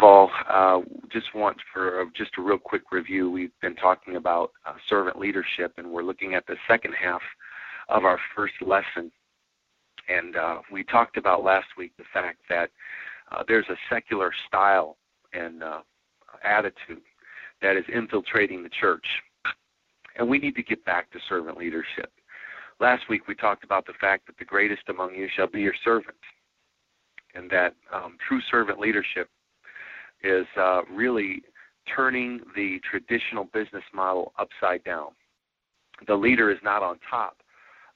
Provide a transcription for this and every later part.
of all, uh, just want for just a real quick review. We've been talking about uh, servant leadership, and we're looking at the second half of our first lesson. And uh, we talked about last week the fact that uh, there's a secular style and uh, attitude that is infiltrating the church, and we need to get back to servant leadership. Last week we talked about the fact that the greatest among you shall be your servant, and that um, true servant leadership is uh, really turning the traditional business model upside down. The leader is not on top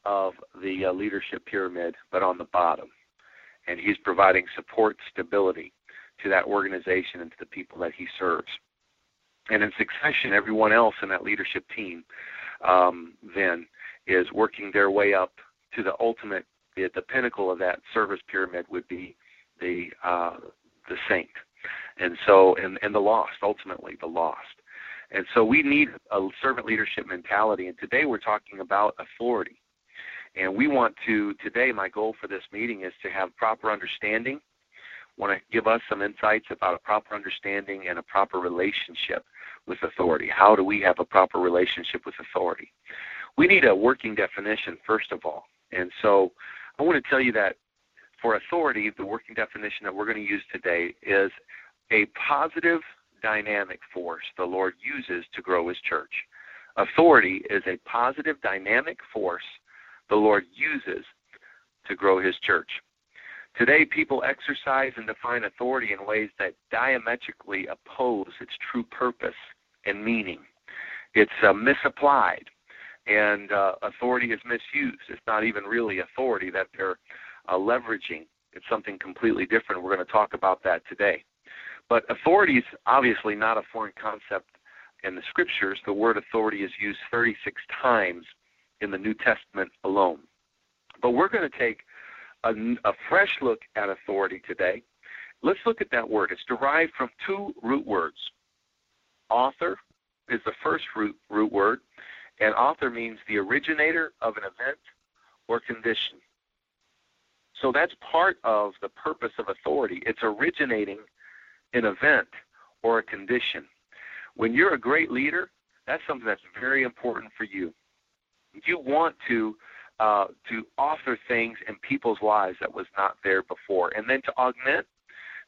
of the uh, leadership pyramid, but on the bottom. And he's providing support, stability to that organization and to the people that he serves. And in succession, everyone else in that leadership team um, then is working their way up to the ultimate, the, the pinnacle of that service pyramid would be the uh, the saint, and so and and the lost ultimately the lost. And so we need a servant leadership mentality. And today we're talking about authority. And we want to today my goal for this meeting is to have proper understanding. Want to give us some insights about a proper understanding and a proper relationship with authority. How do we have a proper relationship with authority? We need a working definition first of all. And so I want to tell you that for authority, the working definition that we're going to use today is a positive dynamic force the Lord uses to grow his church. Authority is a positive dynamic force the Lord uses to grow his church. Today, people exercise and define authority in ways that diametrically oppose its true purpose and meaning. It's uh, misapplied, and uh, authority is misused. It's not even really authority that they're uh, leveraging. It's something completely different. We're going to talk about that today. But authority is obviously not a foreign concept in the scriptures. The word authority is used 36 times in the New Testament alone. But we're going to take a, a fresh look at authority today. Let's look at that word. It's derived from two root words. Author is the first root, root word, and author means the originator of an event or condition. So that's part of the purpose of authority. It's originating an event or a condition. When you're a great leader, that's something that's very important for you. You want to uh, to author things in people's lives that was not there before, and then to augment.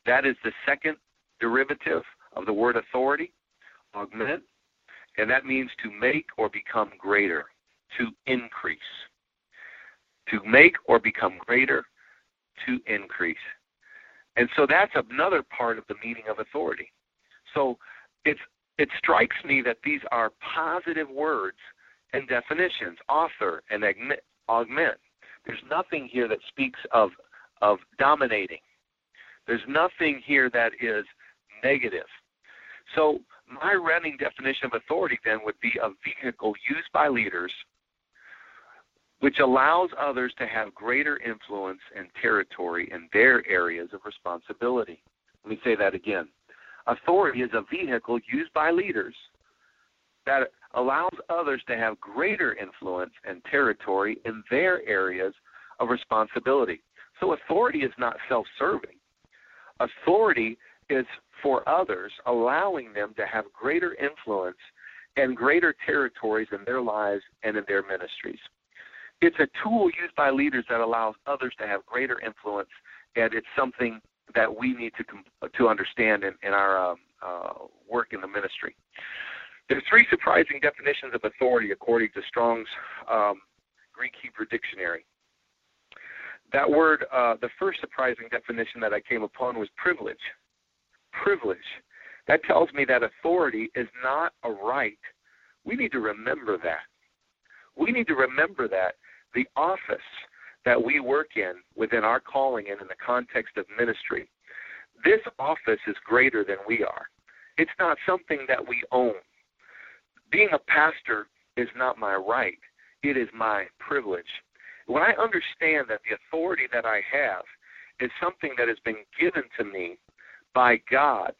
That is the second derivative of the word authority, augment, and that means to make or become greater, to increase. To make or become greater, to increase. And so that's another part of the meaning of authority. So it's it strikes me that these are positive words and definitions, author and augment. There's nothing here that speaks of of dominating. There's nothing here that is negative. So my running definition of authority then would be a vehicle used by leaders which allows others to have greater influence and territory in their areas of responsibility. Let me say that again. Authority is a vehicle used by leaders that allows others to have greater influence and territory in their areas of responsibility. So authority is not self serving. Authority is for others, allowing them to have greater influence and greater territories in their lives and in their ministries. It's a tool used by leaders that allows others to have greater influence, and it's something that we need to to understand in, in our um, uh, work in the ministry. There are three surprising definitions of authority according to Strong's um, Greek Hebrew dictionary. That word, uh, the first surprising definition that I came upon was privilege. Privilege. That tells me that authority is not a right. We need to remember that. We need to remember that the office that we work in within our calling and in the context of ministry, this office is greater than we are. It's not something that we own. Being a pastor is not my right, it is my privilege. When I understand that the authority that I have is something that has been given to me by God,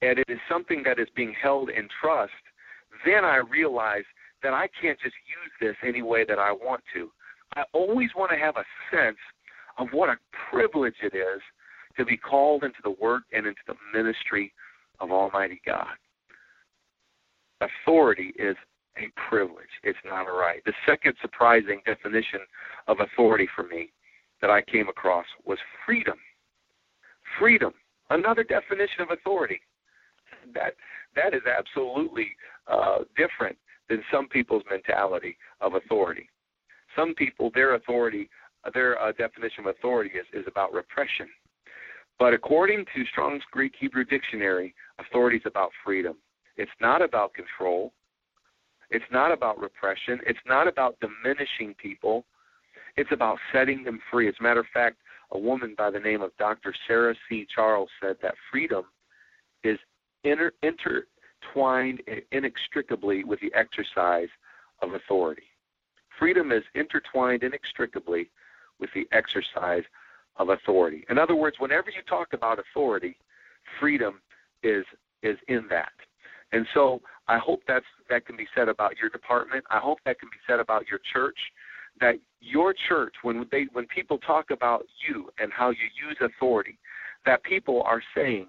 and it is something that is being held in trust, then I realize that I can't just use this any way that I want to. I always want to have a sense of what a privilege it is to be called into the work and into the ministry of Almighty God. Authority is a privilege, it's not a right. The second surprising definition of authority for me that I came across was freedom. Freedom, another definition of authority. That that is absolutely uh, different than some people's mentality of authority. Some people, their authority, their uh, definition of authority is, is about repression. But according to Strong's Greek Hebrew Dictionary, authority is about freedom. It's not about control. It's not about repression. It's not about diminishing people. It's about setting them free. As a matter of fact, a woman by the name of Dr. Sara C. Charles said that freedom is inter- intertwined inextricably with the exercise of authority. Freedom is intertwined inextricably with the exercise of authority. In other words, whenever you talk about authority, freedom is is in that. And so I hope that's that can be said about your department. I hope that can be said about your church. That your church, when they when people talk about you and how you use authority, that people are saying,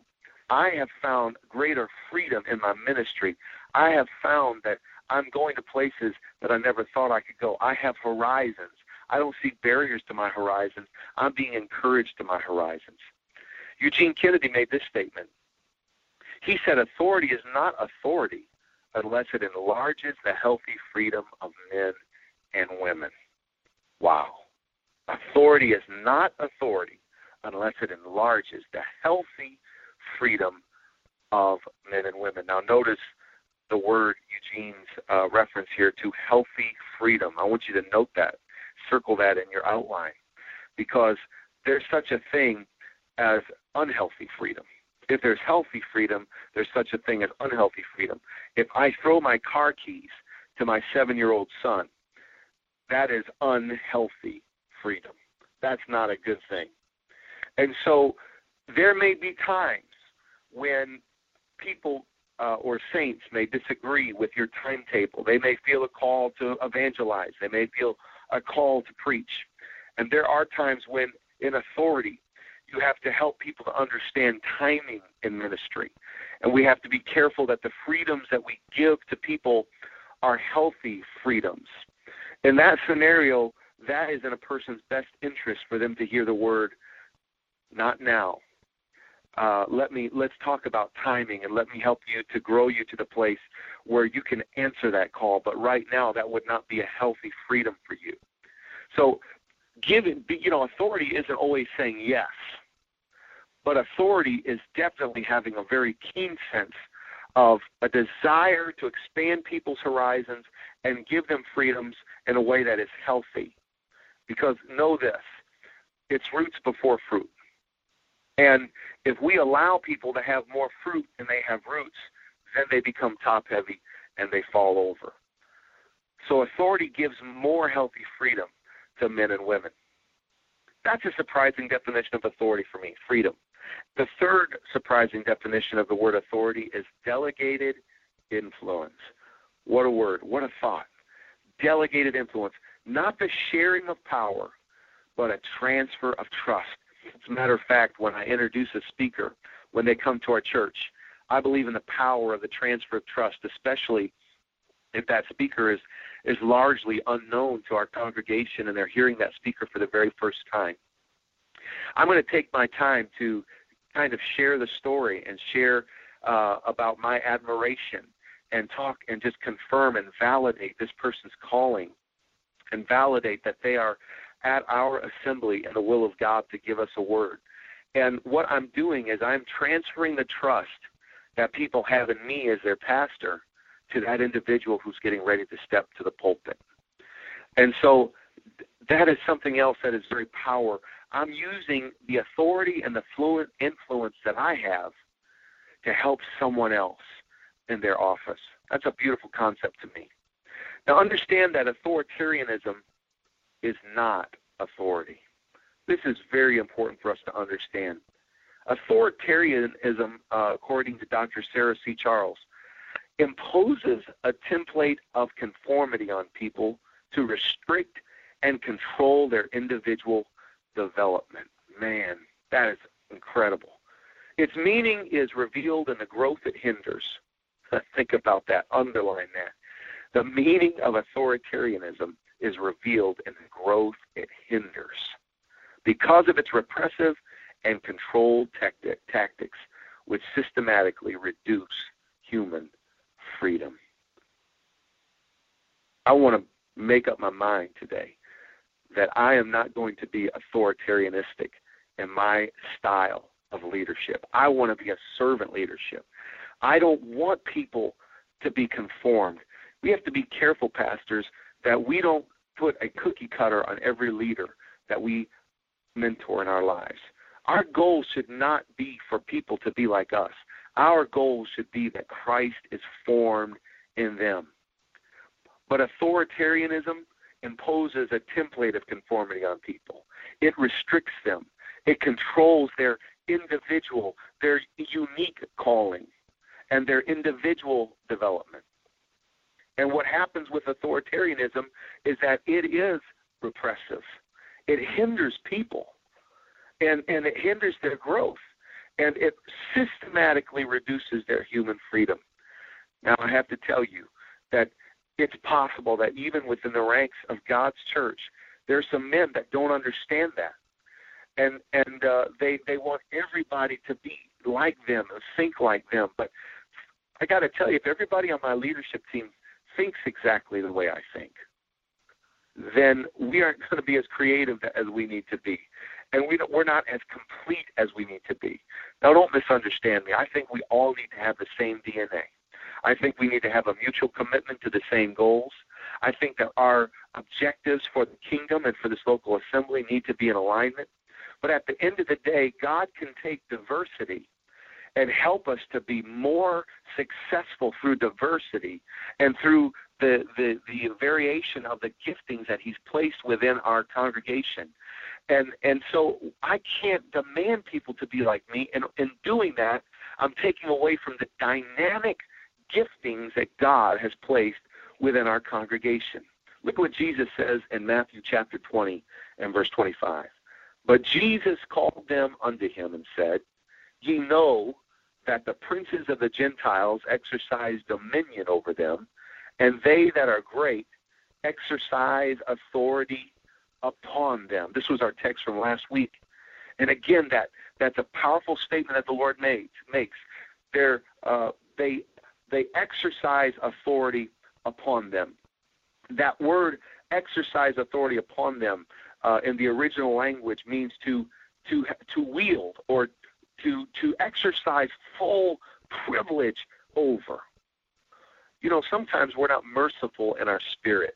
I have found greater freedom in my ministry. I have found that I'm going to places that I never thought I could go. I have horizons. I don't see barriers to my horizons. I'm being encouraged to my horizons. Eugene Kennedy made this statement. He said, Authority is not authority unless it enlarges the healthy freedom of men and women. Wow. Authority is not authority unless it enlarges the healthy freedom of men and women. Now, notice the word Eugene's uh, reference here to healthy freedom. I want you to note that circle that in your outline because there's such a thing as unhealthy freedom. If there's healthy freedom, there's such a thing as unhealthy freedom. If I throw my car keys to my seven year old son, that is unhealthy freedom. That's not a good thing. And so there may be times when people uh, or saints may disagree with your timetable. They may feel a call to evangelize. They may feel a call to preach. And there are times when, in authority, you have to help people to understand timing in ministry. And we have to be careful that the freedoms that we give to people are healthy freedoms. In that scenario, that is in a person's best interest for them to hear the word, not now. Uh, let me let's talk about timing and let me help you to grow you to the place where you can answer that call. But right now, that would not be a healthy freedom for you. So, given you know, authority isn't always saying yes, but authority is definitely having a very keen sense of a desire to expand people's horizons and give them freedoms in a way that is healthy. Because know this, it's roots before fruit. And if we allow people to have more fruit than they have roots, then they become top heavy and they fall over. So authority gives more healthy freedom to men and women. That's a surprising definition of authority for me freedom. The third surprising definition of the word authority is delegated influence. What a word, what a thought. Delegated influence, not the sharing of power, but a transfer of trust. As a matter of fact, when I introduce a speaker, when they come to our church, I believe in the power of the transfer of trust, especially if that speaker is, is largely unknown to our congregation and they're hearing that speaker for the very first time. I'm going to take my time to kind of share the story and share uh, about my admiration and talk and just confirm and validate this person's calling and validate that they are at our assembly and the will of God to give us a word. And what I'm doing is I'm transferring the trust that people have in me as their pastor to that individual who's getting ready to step to the pulpit. And so that is something else that is very power. I'm using the authority and the fluent influence that I have to help someone else in their office. That's a beautiful concept to me. Now understand that authoritarianism is not authority. This is very important for us to understand. Authoritarianism, uh, according to Dr. Sara C. Charles, imposes a template of conformity on people to restrict and control their individual development. Man, that is Incredible. Its meaning is revealed in the growth it hinders. Think about that. Underline that. The meaning of authoritarianism is revealed in the growth it hinders. Because of its repressive and controlled tactic, tactics, which systematically reduce human freedom. I want to make up my mind today that I am not going to be authoritarianistic in my style of leadership. I want to be a servant leadership. I don't want people to be conformed. We have to be careful, pastors, that we don't put a cookie cutter on every leader that we mentor in our lives. Our goal should not be for people to be like us. Our goal should be that Christ is formed in them. But authoritarianism imposes a template of conformity on people. It restricts them. It controls their individual, their unique calling, and their individual development. And what happens with authoritarianism is that it is repressive. It hinders people and, and it hinders their growth and it systematically reduces their human freedom. Now, I have to tell you that it's possible that even within the ranks of God's church, there's some men that don't understand that, and and uh, they they want everybody to be like them and think like them. But I got to tell you, if everybody on my leadership team thinks exactly the way I think, then we aren't going to be as creative as we need to be and we we're not as complete as we need to be. Now, don't misunderstand me. I think we all need to have the same DNA. I think we need to have a mutual commitment to the same goals. I think that our objectives for the kingdom and for this local assembly need to be in alignment. But at the end of the day, God can take diversity and help us to be more successful through diversity and through the, the, the variation of the giftings that He's placed within our congregation and and so I can't demand people to be like me. And in doing that, I'm taking away from the dynamic giftings that God has placed within our congregation. Look what Jesus says in Matthew chapter 20 and verse 25. But Jesus called them unto him and said, Ye know that the princes of the Gentiles exercise dominion over them, and they that are great exercise authority upon them. This was our text from last week. And again, that that's a powerful statement that the Lord made, makes. They're, uh, they they exercise authority upon them. That word exercise authority upon them uh, in the original language means to to to wield or to to exercise full privilege over. You know, sometimes we're not merciful in our spirit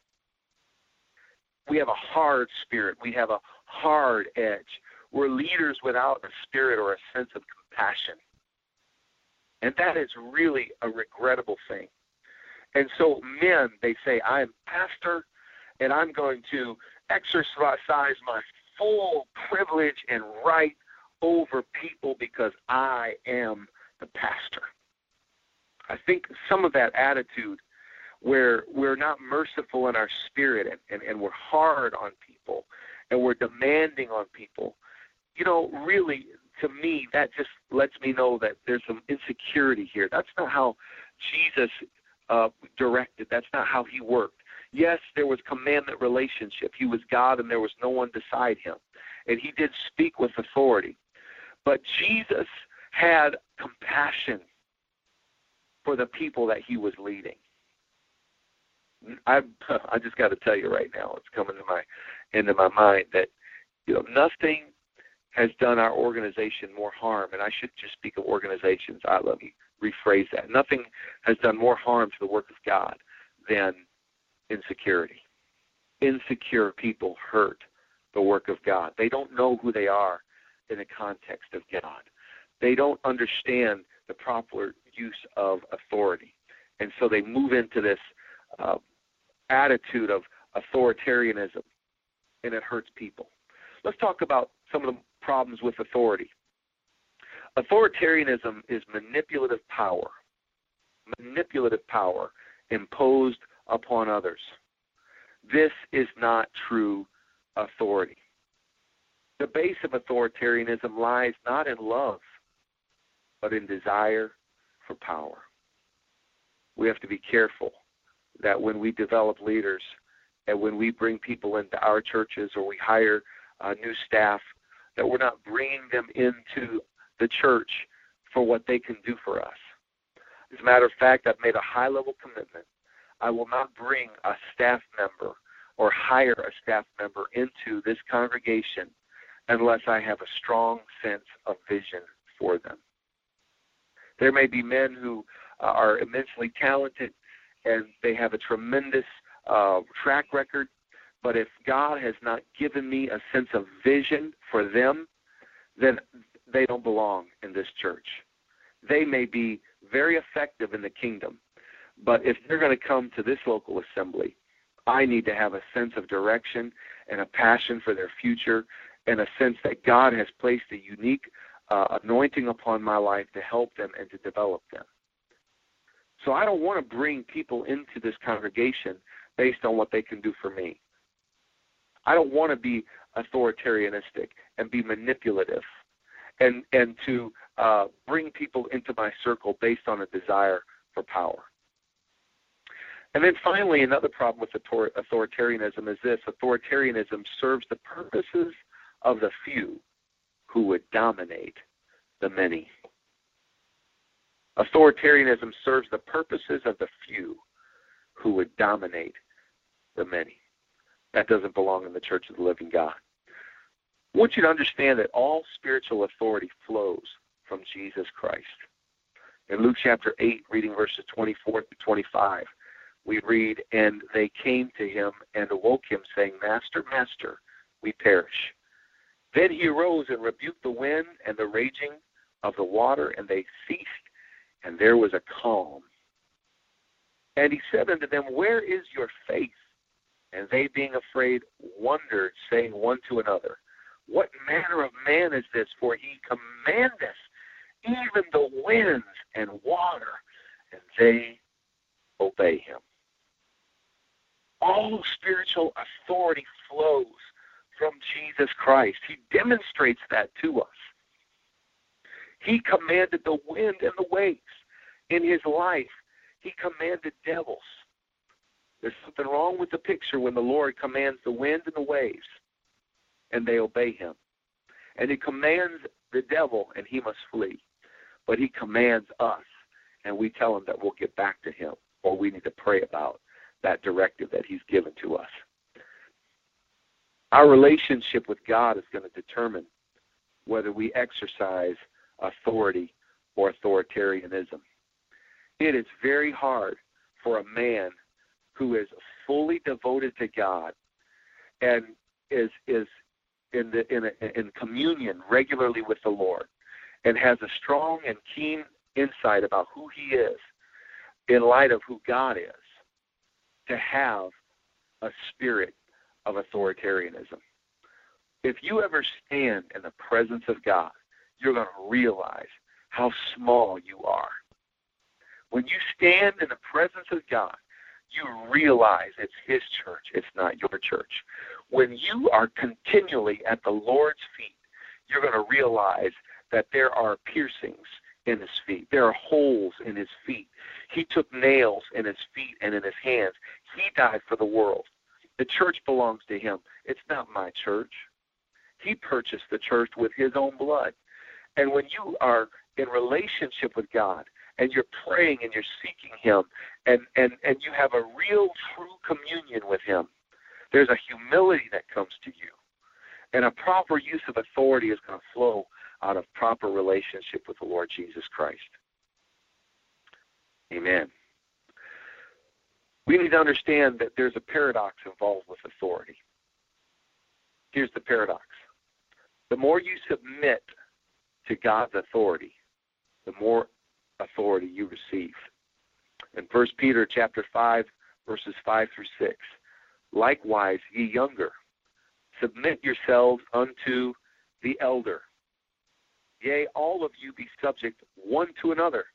we have a hard spirit. We have a hard edge. We're leaders without a spirit or a sense of compassion. And that is really a regrettable thing. And so, men, they say, I am pastor, and I'm going to exercise my full privilege and right over people because I am the pastor. I think some of that attitude where we're not merciful in our spirit and, and, and we're hard on people and we're demanding on people, you know, really, to me, that just lets me know that there's some insecurity here. That's not how Jesus uh, directed, that's not how he worked. Yes, there was commandment relationship. He was God and there was no one beside him. And he did speak with authority. But Jesus had compassion for the people that he was leading. I I just got to tell you right now, it's coming to my into my mind that you know nothing has done our organization more harm, and I should just speak of organizations. I let me rephrase that. Nothing has done more harm to the work of God than insecurity. Insecure people hurt the work of God. They don't know who they are in the context of God. They don't understand the proper use of authority. And so they move into this uh, attitude of authoritarianism, and it hurts people. Let's talk about some of the problems with authority. Authoritarianism is manipulative power, manipulative power imposed upon others. This is not true authority. The base of authoritarianism lies not in love, but in desire for power. We have to be careful that when we develop leaders and when we bring people into our churches or we hire uh, new staff, that we're not bringing them into the church for what they can do for us. As a matter of fact, I've made a high level commitment. I will not bring a staff member or hire a staff member into this congregation unless I have a strong sense of vision for them. There may be men who uh, are immensely talented and they have a tremendous uh, track record, but if God has not given me a sense of vision for them, then they don't belong in this church. They may be very effective in the kingdom, but if they're going to come to this local assembly, I need to have a sense of direction and a passion for their future and a sense that God has placed a unique uh, anointing upon my life to help them and to develop them. So I don't want to bring people into this congregation based on what they can do for me. I don't want to be authoritarianistic and be manipulative and and to uh, bring people into my circle based on a desire for power. And then finally, another problem with authoritarianism is this authoritarianism serves the purposes of the few who would dominate the many. Authoritarianism serves the purposes of the few who would dominate the many. That doesn't belong in the church of the living God. I want you to understand that all spiritual authority flows from Jesus Christ. In Luke chapter 8, reading verses 24 to 25, we read, And they came to him and awoke him, saying, Master, Master, we perish. Then he arose and rebuked the wind and the raging of the water, and they ceased, and there was a calm. And he said unto them, Where is your faith? And they, being afraid, wondered, saying one to another, What manner of man is this? For he commandeth even the winds and water, and they obey him. All spiritual authority flows from Jesus Christ. He demonstrates that to us. He commanded the wind and the waves. In his life, he commanded devils. There's something wrong with the picture when the Lord commands the wind and the waves and they obey him. And he commands the devil and he must flee. But he commands us and we tell him that we'll get back to him or we need to pray about that directive that he's given to us. Our relationship with God is going to determine whether we exercise authority or authoritarianism. It is very hard for a man who is fully devoted to God and is is in the in a, in communion regularly with the Lord and has a strong and keen insight about who he is in light of who God is to have a spirit of authoritarianism. If you ever stand in the presence of God, you're going to realize how small you are. When you stand in the presence of God, you realize it's His church, it's not your church. When you are continually at the Lord's feet, you're going to realize that there are piercings in his feet. There are holes in his feet. He took nails in his feet and in his hands. He died for the world. The church belongs to him. It's not my church. He purchased the church with his own blood. And when you are in relationship with God and you're praying and you're seeking him and, and, and you have a real true communion with him, there's a humility that comes to you. And a proper use of authority is going to flow out of proper relationship with the Lord Jesus Christ. Amen. We need to understand that there's a paradox involved with authority. Here's the paradox the more you submit to God's authority, the more authority you receive. In 1 Peter chapter 5, verses 5 through 6, likewise, ye younger, submit yourselves unto the elder. Yea, all of you be subject one to another.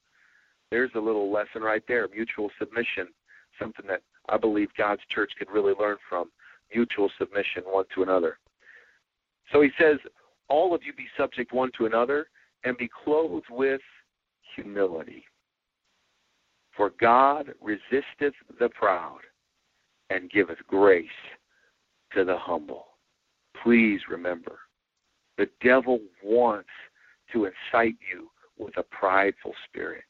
There's a little lesson right there mutual submission, something that I believe God's church could really learn from. Mutual submission one to another. So he says, All of you be subject one to another and be clothed with humility. For God resisteth the proud and giveth grace to the humble. Please remember, the devil wants to incite you with a prideful spirit.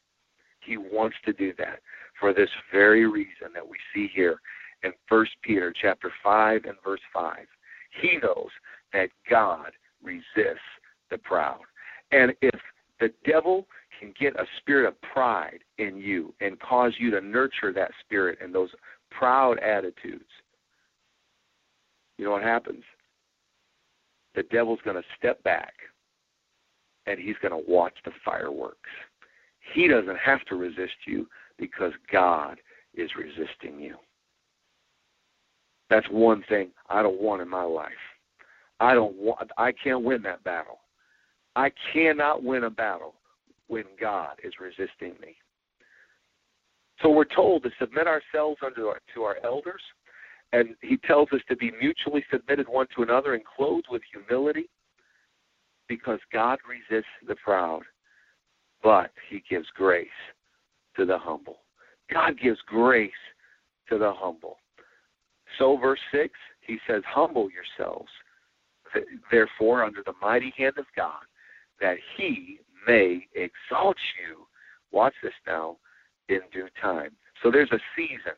He wants to do that for this very reason that we see here in 1 Peter chapter 5 and verse 5. He knows that God resists the proud. And if the devil can get a spirit of pride in you and cause you to nurture that spirit and those proud attitudes, you know what happens? The devil's going to step back and he's going to watch the fireworks. He doesn't have to resist you because God is resisting you. That's one thing I don't want in my life. I don't want I can't win that battle. I cannot win a battle when God is resisting me. So we're told to submit ourselves unto our, to our elders, and he tells us to be mutually submitted one to another and clothed with humility, because God resists the proud, but he gives grace to the humble. God gives grace to the humble. So, verse 6, he says, Humble yourselves, therefore, under the mighty hand of God, that he may exalt you. Watch this now in due time. So, there's a season.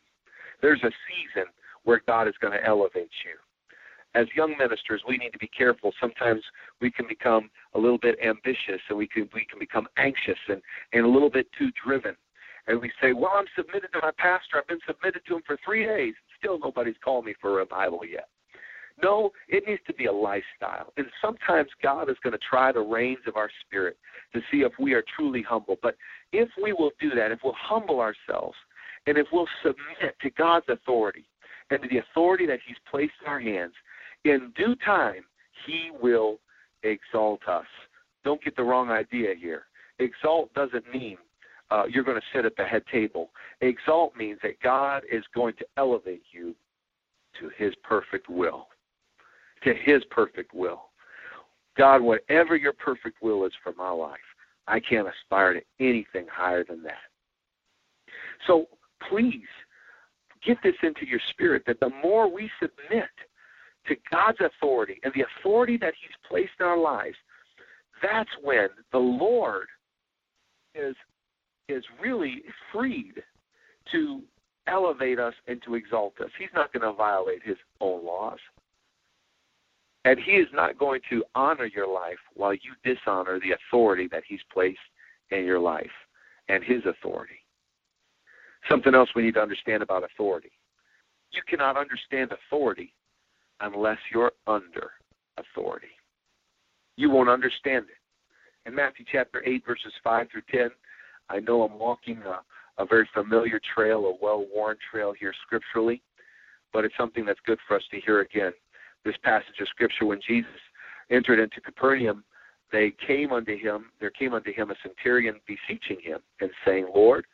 There's a season where God is going to elevate you. As young ministers, we need to be careful. Sometimes we can become a little bit ambitious and we can we can become anxious and, and a little bit too driven. And we say, Well, I'm submitted to my pastor, I've been submitted to him for three days still nobody's called me for revival yet. No, it needs to be a lifestyle. And sometimes God is going to try the reins of our spirit to see if we are truly humble. But if we will do that, if we'll humble ourselves, and if we'll submit to God's authority and to the authority that He's placed in our hands, in due time, He will exalt us. Don't get the wrong idea here. Exalt doesn't mean uh, you're going to sit at the head table. Exalt means that God is going to elevate you to His perfect will. To His perfect will. God, whatever your perfect will is for my life, I can't aspire to anything higher than that. So please get this into your spirit that the more we submit to God's authority and the authority that He's placed in our lives, that's when the Lord is is really freed to elevate us and to exalt us. He's not going to violate his own laws. And he is not going to honor your life while you dishonor the authority that he's placed in your life and his authority. Something else we need to understand about authority. You cannot understand authority unless you're under authority. You won't understand it. In Matthew chapter 8, verses 5 through 10, I know I'm walking a, a very familiar trail, a well worn trail here scripturally, but it's something that's good for us to hear again. This passage of scripture, when Jesus entered into Capernaum, they came unto him, there came unto him a centurion beseeching him and saying, Lord,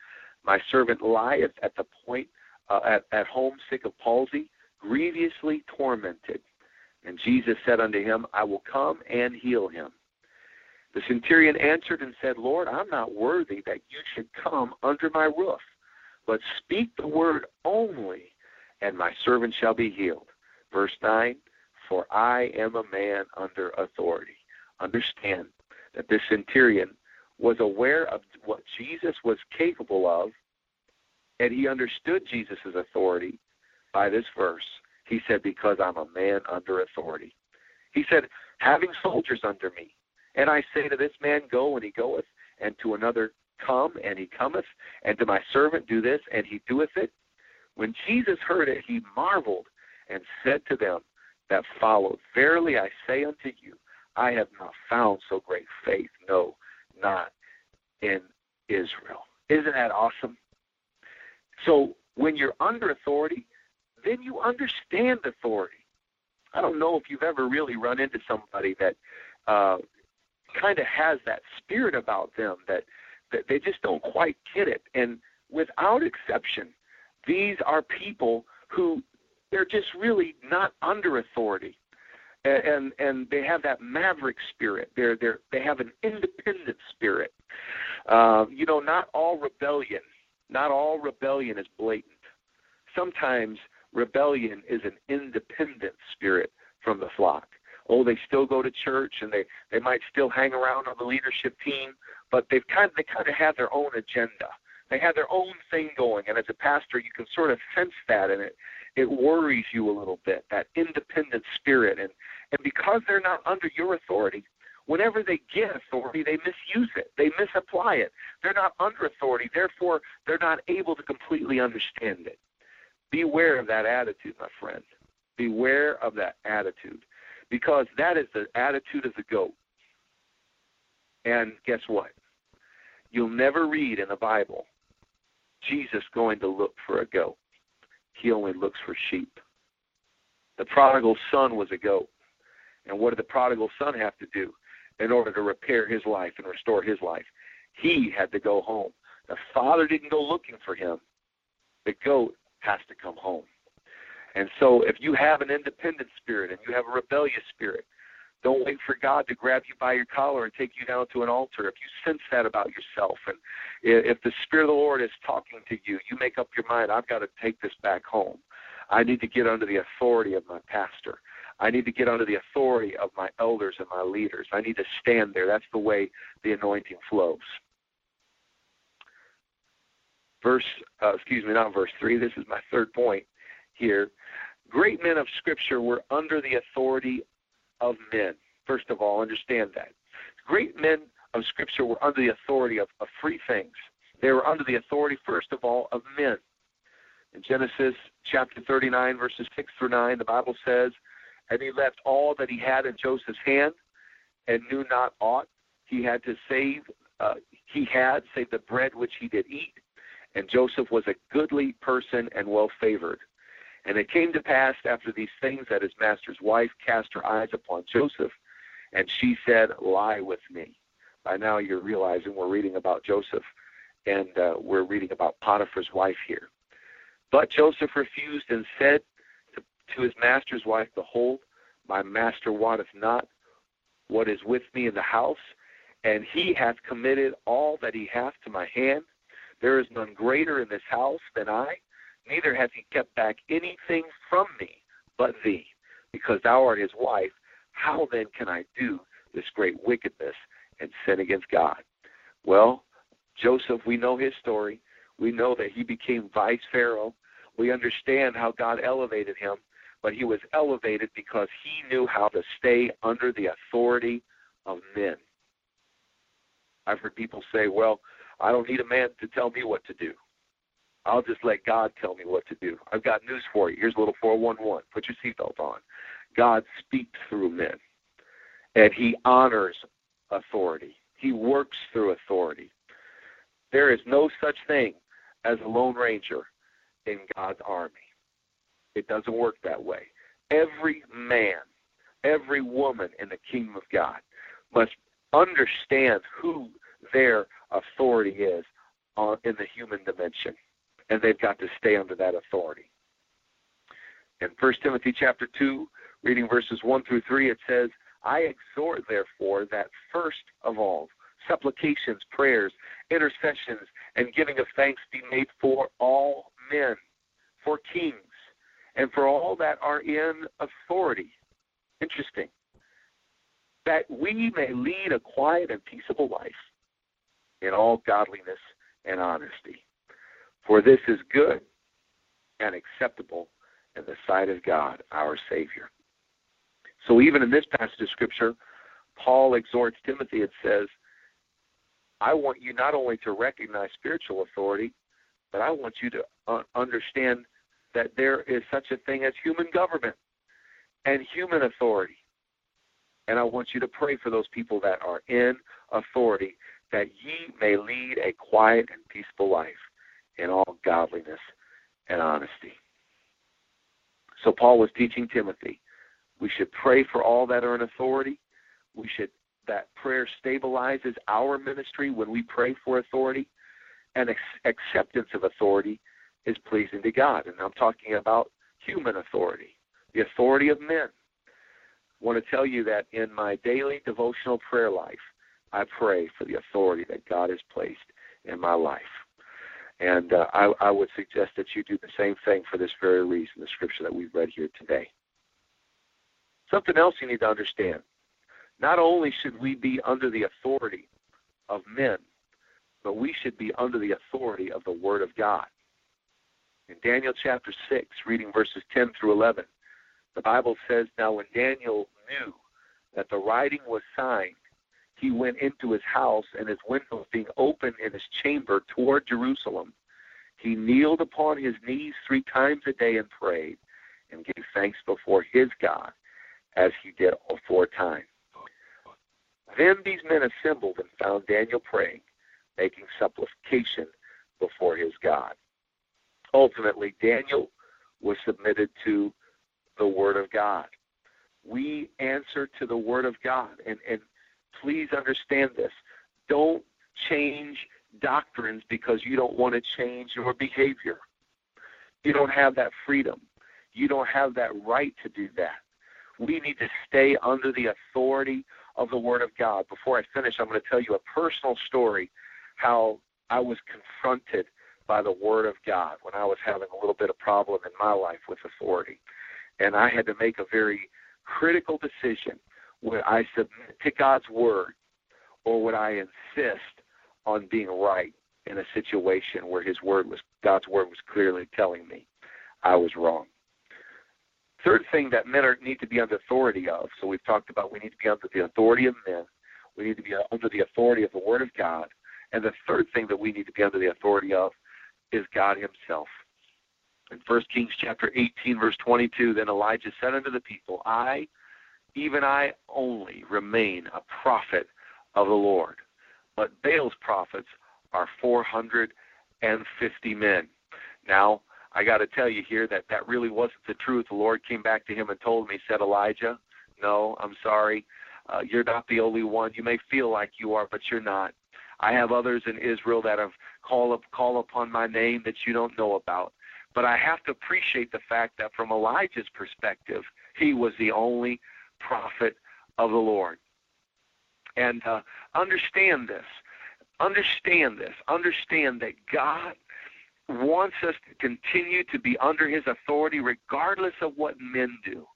my servant lieth at the point uh, at, at home sick of palsy, grievously tormented. And Jesus said unto him, I will come and heal him. The centurion answered and said, Lord, I'm not worthy that you should come under my roof, but speak the word only, and my servant shall be healed. Verse 9 For I am a man under authority. Understand that this centurion was aware of what Jesus was capable of, and he understood Jesus' authority by this verse. He said, Because I'm a man under authority. He said, Having soldiers under me, and I say to this man, Go, and he goeth, and to another, Come, and he cometh, and to my servant, Do this, and he doeth it. When Jesus heard it, he marveled and said to them that followed, Verily I say unto you, I have not found so great faith, no, not in Israel. Isn't that awesome? So when you're under authority, then you understand authority. I don't know if you've ever really run into somebody that uh, kind of has that spirit about them that that they just don't quite get it. And without exception, these are people who they're just really not under authority. and and, they have that maverick spirit. They're they they have an independent spirit. Uh, you know, not all rebellion, not all rebellion is blatant. Sometimes rebellion is an independent spirit from the flock. Oh, they still go to church and they they might still hang around on the leadership team, but they've kind they kind of have their own agenda. They have their own thing going, and as a pastor, you can sort of sense that, and it it worries you a little bit that independent spirit, and and because they're not under your authority, whenever they get authority, they misuse it, they misapply it. They're not under authority, therefore they're not able to completely understand it. Beware of that attitude, my friend. Beware of that attitude, because that is the attitude of the goat. And guess what? You'll never read in the Bible Jesus going to look for a goat. He only looks for sheep. The prodigal son was a goat. And what did the prodigal son have to do in order to repair his life and restore his life? He had to go home. The father didn't go looking for him. The goat has to come home. And so if you have an independent spirit and you have a rebellious spirit, don't wait for God to grab you by your collar and take you down to an altar. If you sense that about yourself, and if the Spirit of the Lord is talking to you, you make up your mind, I've got to take this back home. I need to get under the authority of my pastor. I need to get under the authority of my elders and my leaders. I need to stand there. That's the way the anointing flows. Verse, uh, excuse me, not verse 3. This is my third point here. Great men of Scripture were under the authority of men. First of all, understand that. Great men of Scripture were under the authority of, of three things. They were under the authority, first of all, of men. In Genesis chapter 39, verses 6 through 9, the Bible says, And he left all that he had in Joseph's hand and knew not aught. He had to save, uh, he had save the bread which he did eat. And Joseph was a goodly person and well favored. And it came to pass after these things that his master's wife cast her eyes upon Joseph, and she said, Lie with me. By now you're realizing we're reading about Joseph, and uh, we're reading about Potiphar's wife here. But Joseph refused and said to, to his master's wife, Behold, my master wotteth not what is with me in the house, and he hath committed all that he hath to my hand. There is none greater in this house than I, neither hath he kept back anything from me but thee, because thou art his wife. How then can I do this great wickedness and sin against God? Well, Joseph, we know his story. We know that he became vice Pharaoh. We understand how God elevated him, but he was elevated because he knew how to stay under the authority of men. I've heard people say, well, I don't need a man to tell me what to do. I'll just let God tell me what to do. I've got news for you. Here's a little 411. Put your seatbelt on. God speaks through men, and He honors authority. He works through authority. There is no such thing as a Lone Ranger in God's army. It doesn't work that way. Every man, every woman in the kingdom of God must understand who their authority is uh, in the human dimension and they've got to stay under that authority. In 1 Timothy chapter 2, reading verses 1 through 3, it says, I exhort, therefore, that first of all, supplications, prayers, intercessions, and giving of thanks be made for all men, for kings, and for all that are in authority. Interesting. That we may lead a quiet and peaceable life in all godliness and honesty. For this is good and acceptable in the sight of God, our Savior. So, even in this passage of Scripture, Paul exhorts Timothy and says, I want you not only to recognize spiritual authority, but I want you to uh, understand that there is such a thing as human government and human authority. And I want you to pray for those people that are in authority, that ye may lead a quiet and peaceful life in all godliness and honesty. So Paul was teaching Timothy, we should pray for all that are in authority. We should that prayer stabilizes our ministry when we pray for authority, and acceptance of authority is pleasing to God. And I'm talking about human authority, the authority of men. I want to tell you that in my daily devotional prayer life, I pray for the authority that God has placed in my life. And uh, I, I would suggest that you do the same thing for this very reason, the scripture that we've read here today. Something else you need to understand. Not only should we be under the authority of men, but we should be under the authority of the Word of God. In Daniel chapter 6, reading verses 10 through 11, the Bible says, Now when Daniel knew that the writing was signed, he went into his house, and his windows being open in his chamber toward Jerusalem, he kneeled upon his knees three times a day and prayed, and gave thanks before his God, as he did aforetime. Then these men assembled and found Daniel praying, making supplication before his God. Ultimately, Daniel was submitted to the Word of God. We answer to the Word of God. And, and please understand this. Don't change doctrines because you don't want to change your behavior. You don't have that freedom. You don't have that right to do that. We need to stay under the authority of the Word of God. Before I finish, I'm going to tell you a personal story how I was confronted by the Word of God when I was having a little bit of problem in my life with authority. And I had to make a very critical decision would I submit to God's word or would I insist on being right in a situation where his word was God's word was clearly telling me I was wrong. Third thing that men are, need to be under authority of. So we've talked about we need to be under the authority of men. We need to be under the authority of the Word of God. And the third thing that we need to be under the authority of is God Himself. In 1 Kings chapter 18, verse 22, then Elijah said unto the people, I even I only remain a prophet of the Lord. But Baal's prophets are 450 men. Now, I got to tell you here that that really wasn't the truth. The Lord came back to him and told me, said Elijah, no, I'm sorry. Uh, you're not the only one. You may feel like you are, but you're not. I have others in Israel that have call up call upon my name that you don't know about. But I have to appreciate the fact that from Elijah's perspective, he was the only prophet of the Lord. And uh, understand this. Understand this. Understand that God wants us to continue to be under his authority regardless of what men do,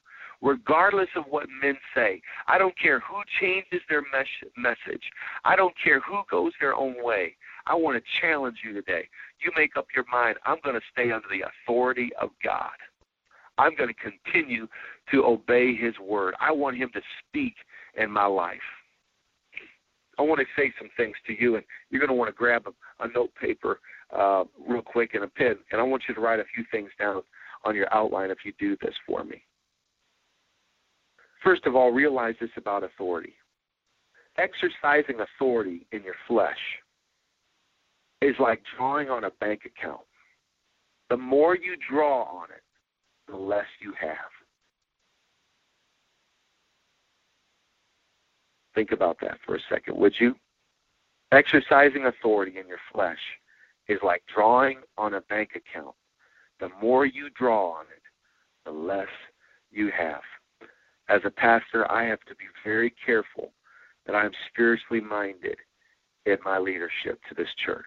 regardless of what men say. I don't care who changes their mes- message, I don't care who goes their own way. I want to challenge you today. You make up your mind, I'm going to stay under the authority of God. I'm going to continue to obey His word. I want Him to speak in my life. I want to say some things to you, and you're going to want to grab a, a note paper uh, real quick and a pen, and I want you to write a few things down on your outline if you do this for me. First of all, realize this about authority. Exercising authority in your flesh is like drawing on a bank account. The more you draw on it, the less you have. Think about that for a second, would you? Exercising authority in your flesh is like drawing on a bank account. The more you draw on it, the less you have. As a pastor, I have to be very careful that I'm spiritually minded in my leadership to this church.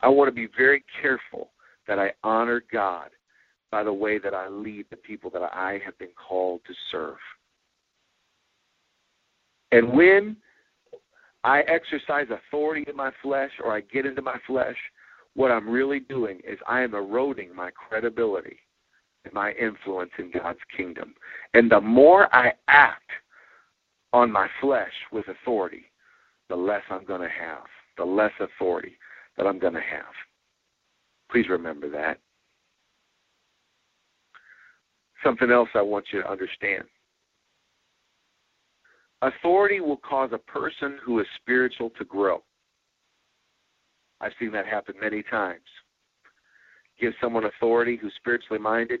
I want to be very careful that I honor God by the way that I lead the people that I have been called to serve. And when I exercise authority in my flesh or I get into my flesh, what I'm really doing is I am eroding my credibility and my influence in God's kingdom. And the more I act on my flesh with authority, the less I'm going to have, the less authority that I'm going to have. Please remember that. Something else I want you to understand. Authority will cause a person who is spiritual to grow. I've seen that happen many times. Give someone authority who's spiritually minded,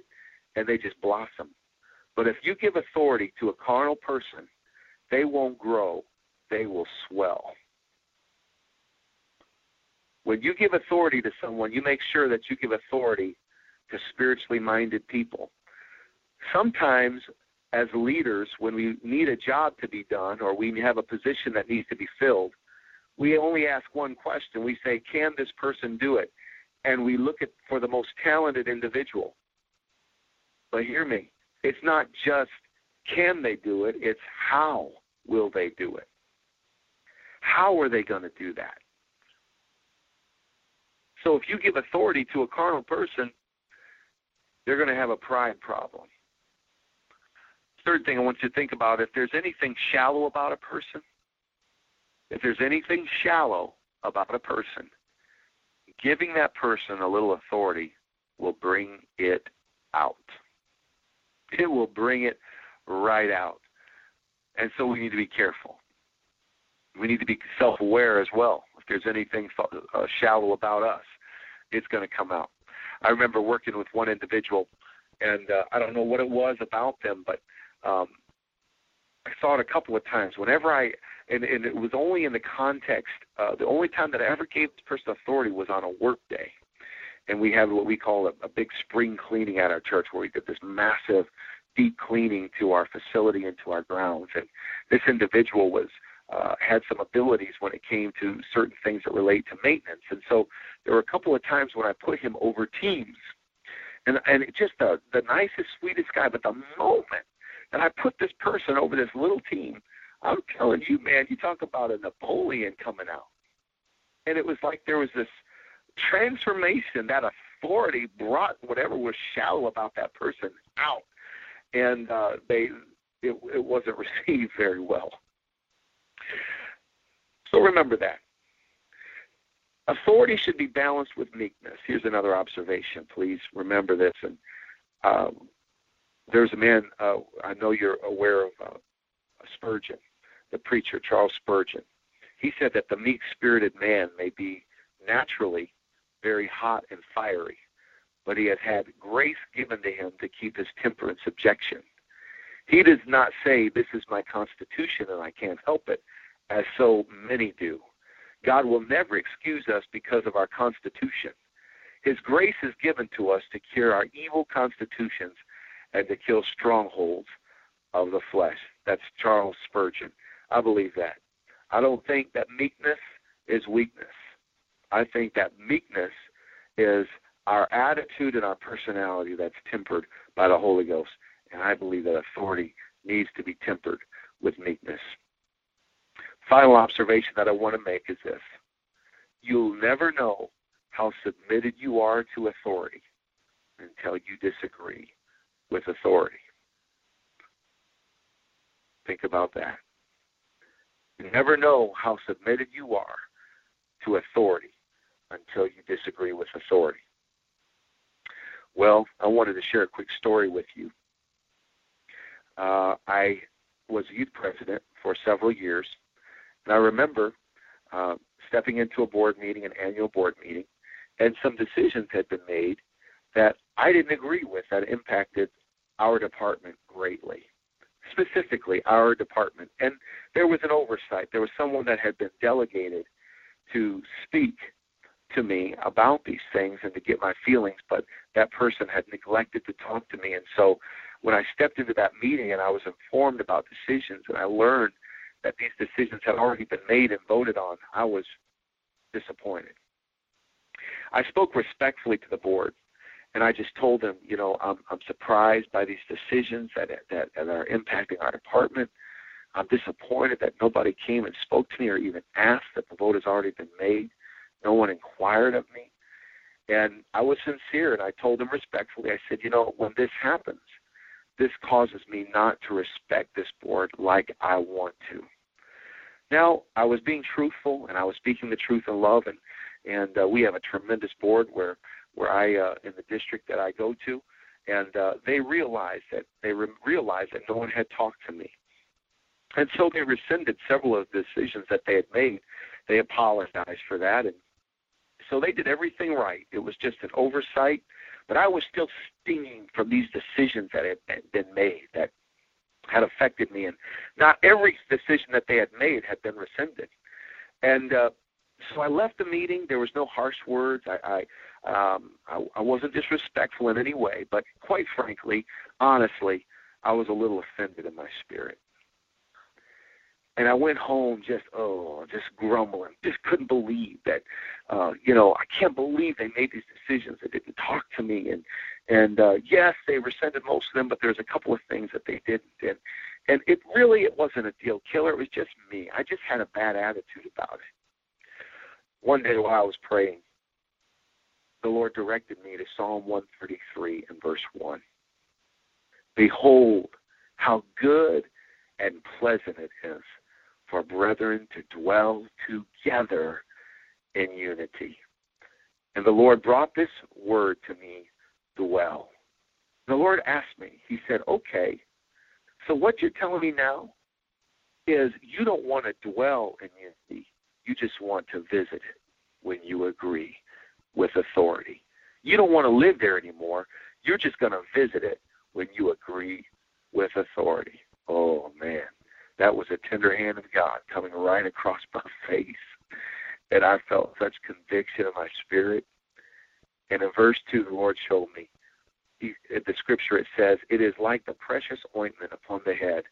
and they just blossom. But if you give authority to a carnal person, they won't grow, they will swell. When you give authority to someone, you make sure that you give authority to spiritually minded people sometimes as leaders, when we need a job to be done or we have a position that needs to be filled, we only ask one question. We say, Can this person do it? And we look at for the most talented individual. But hear me, it's not just can they do it, it's how will they do it? How are they going to do that? So if you give authority to a carnal person, they're going to have a pride problem. Third thing I want you to think about if there's anything shallow about a person, if there's anything shallow about a person, giving that person a little authority will bring it out. It will bring it right out. And so we need to be careful. We need to be self aware as well. If there's anything uh, shallow about us, it's going to come out. I remember working with one individual, and uh, I don't know what it was about them, but um, I saw it a couple of times. Whenever I, and, and it was only in the context, uh, the only time that I ever gave this person authority was on a work day. And we have what we call a, a big spring cleaning at our church where we did this massive deep cleaning to our facility and to our grounds. And this individual was uh, had some abilities when it came to certain things that relate to maintenance. And so there were a couple of times when I put him over teams, and and just the the nicest, sweetest guy. But the moment that I put this person over this little team, I'm telling you, man, you talk about a Napoleon coming out, and it was like there was this transformation that authority brought whatever was shallow about that person out and uh, they it, it wasn't received very well. So remember that. Authority should be balanced with meekness. Here's another observation. Please remember this. And um, there's a man uh, I know you're aware of uh, Spurgeon, the preacher Charles Spurgeon. He said that the meek-spirited man may be naturally very hot and fiery, but he has had grace given to him to keep his temper in subjection. He does not say, This is my constitution and I can't help it, as so many do. God will never excuse us because of our constitution. His grace is given to us to cure our evil constitutions and to kill strongholds of the flesh. That's Charles Spurgeon. I believe that. I don't think that meekness is weakness. I think that meekness is our attitude and our personality that's tempered by the Holy Ghost. And I believe that authority needs to be tempered with meekness. Final observation that I want to make is this you'll never know how submitted you are to authority until you disagree with authority. Think about that. You never know how submitted you are to authority until you disagree with authority. Well, I wanted to share a quick story with you. Uh, I was youth president for several years, and I remember uh, stepping into a board meeting, an annual board meeting, and some decisions had been made that I didn't agree with that impacted our department greatly, specifically our department. And there was an oversight. There was someone that had been delegated to speak to me about these things and to get my feelings, but that person had neglected to talk to me. And so when I stepped into that meeting and I was informed about decisions and I learned that these decisions had already been made and voted on, I was disappointed. I spoke respectfully to the board and I just told them, you know, I'm, I'm surprised by these decisions that, that, that are impacting our department. I'm disappointed that nobody came and spoke to me or even asked that the vote has already been made. No one inquired of me. And I was sincere and I told them respectfully, I said, you know, when this happens, this causes me not to respect this board like I want to. Now, I was being truthful and I was speaking the truth in love, and and uh, we have a tremendous board where where I uh, in the district that I go to, and uh, they realized that they re- realized that no one had talked to me, and so they rescinded several of the decisions that they had made. They apologized for that, and so they did everything right. It was just an oversight, but I was still stinging from these decisions that had been made that had affected me, and not every decision that they had made had been rescinded. And uh, so I left the meeting. There was no harsh words. I, I, um, I, I wasn't disrespectful in any way, but quite frankly, honestly, I was a little offended in my spirit. And I went home just oh, just grumbling. Just couldn't believe that uh, you know, I can't believe they made these decisions. They didn't talk to me and and uh yes, they rescinded most of them, but there's a couple of things that they didn't and and it really it wasn't a deal killer, it was just me. I just had a bad attitude about it. One day while I was praying, the Lord directed me to Psalm 133 and verse 1. Behold, how good and pleasant it is for brethren to dwell together in unity. And the Lord brought this word to me, dwell. The Lord asked me, He said, Okay, so what you're telling me now is you don't want to dwell in unity, you just want to visit it when you agree with authority. You don't want to live there anymore. You're just going to visit it when you agree with authority. Oh, man. That was a tender hand of God coming right across my face. And I felt such conviction in my spirit. And in verse 2, the Lord showed me. He, the scripture, it says, It is like the precious ointment upon the head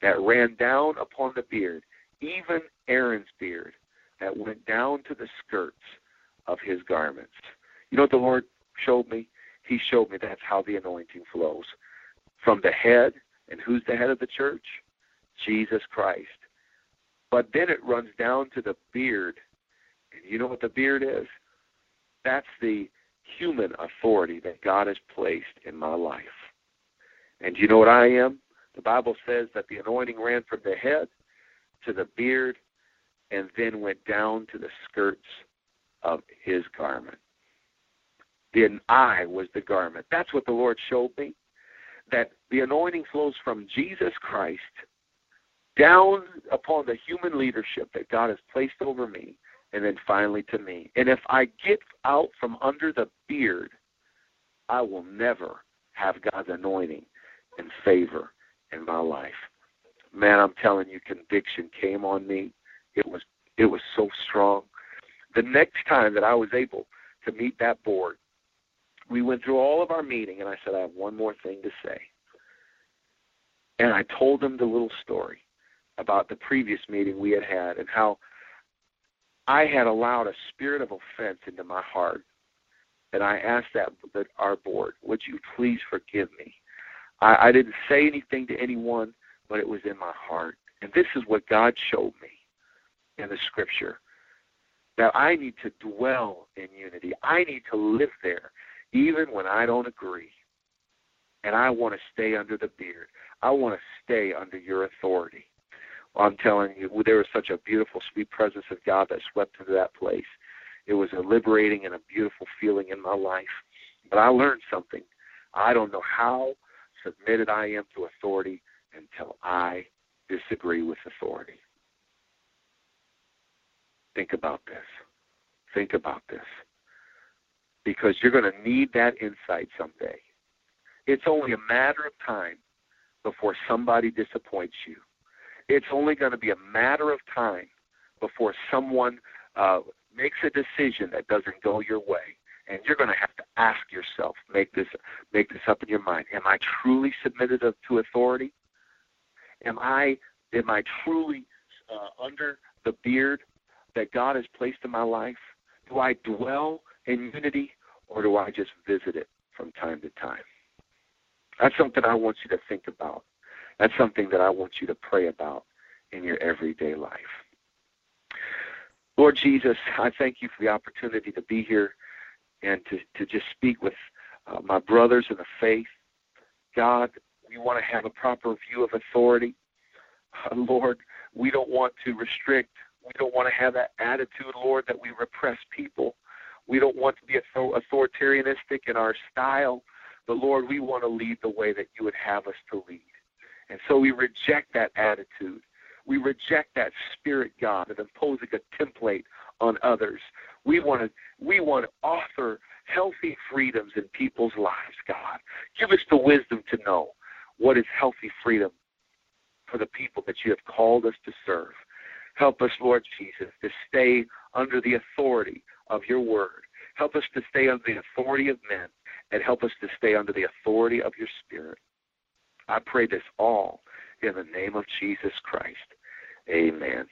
that ran down upon the beard, even Aaron's beard, that went down to the skirts of his garments. You know what the Lord showed me? He showed me that's how the anointing flows. From the head, and who's the head of the church? Jesus Christ. But then it runs down to the beard. And you know what the beard is? That's the human authority that God has placed in my life. And you know what I am? The Bible says that the anointing ran from the head to the beard and then went down to the skirts of his garment. Then I was the garment. That's what the Lord showed me. That the anointing flows from Jesus Christ down upon the human leadership that God has placed over me, and then finally to me. And if I get out from under the beard, I will never have God's anointing and favor in my life. Man, I'm telling you, conviction came on me. It was it was. The next time that I was able to meet that board, we went through all of our meeting, and I said, I have one more thing to say. And I told them the little story about the previous meeting we had had and how I had allowed a spirit of offense into my heart. And I asked that, that our board, would you please forgive me? I, I didn't say anything to anyone, but it was in my heart. And this is what God showed me in the scripture that I need to dwell in unity. I need to live there, even when I don't agree. And I want to stay under the beard. I want to stay under your authority. I'm telling you, there was such a beautiful, sweet presence of God that swept into that place. It was a liberating and a beautiful feeling in my life. But I learned something. I don't know how submitted I am to authority until I disagree with authority. Think about this. Think about this. Because you're going to need that insight someday. It's only a matter of time before somebody disappoints you it's only going to be a matter of time before someone uh, makes a decision that doesn't go your way. And you're going to have to ask yourself, make this, make this up in your mind. Am I truly submitted to authority? Am I, am I truly uh, under the beard that God has placed in my life? Do I dwell in unity, or do I just visit it from time to time? That's something I want you to think about. That's something that I want you to pray about in your everyday life. Lord Jesus, I thank you for the opportunity to be here and to, to just speak with uh, my brothers in the faith. God, we want to have a proper view of authority. Uh, Lord, we don't want to restrict. We don't want to have that attitude, Lord, that we repress people. We don't want to be authoritarianistic in our style, but Lord, we want to lead the way that you would have us to lead. And so we reject that attitude. We reject that spirit, God, of imposing a template on others. We want to we want to offer healthy freedoms in people's lives, God. Give us the wisdom to know what is healthy freedom for the people that you have called us to serve. Help us, Lord Jesus, to stay under the authority of your word. Help us to stay under the authority of men, and help us to stay under the authority of your spirit. I pray this all in the name of Jesus Christ. Amen.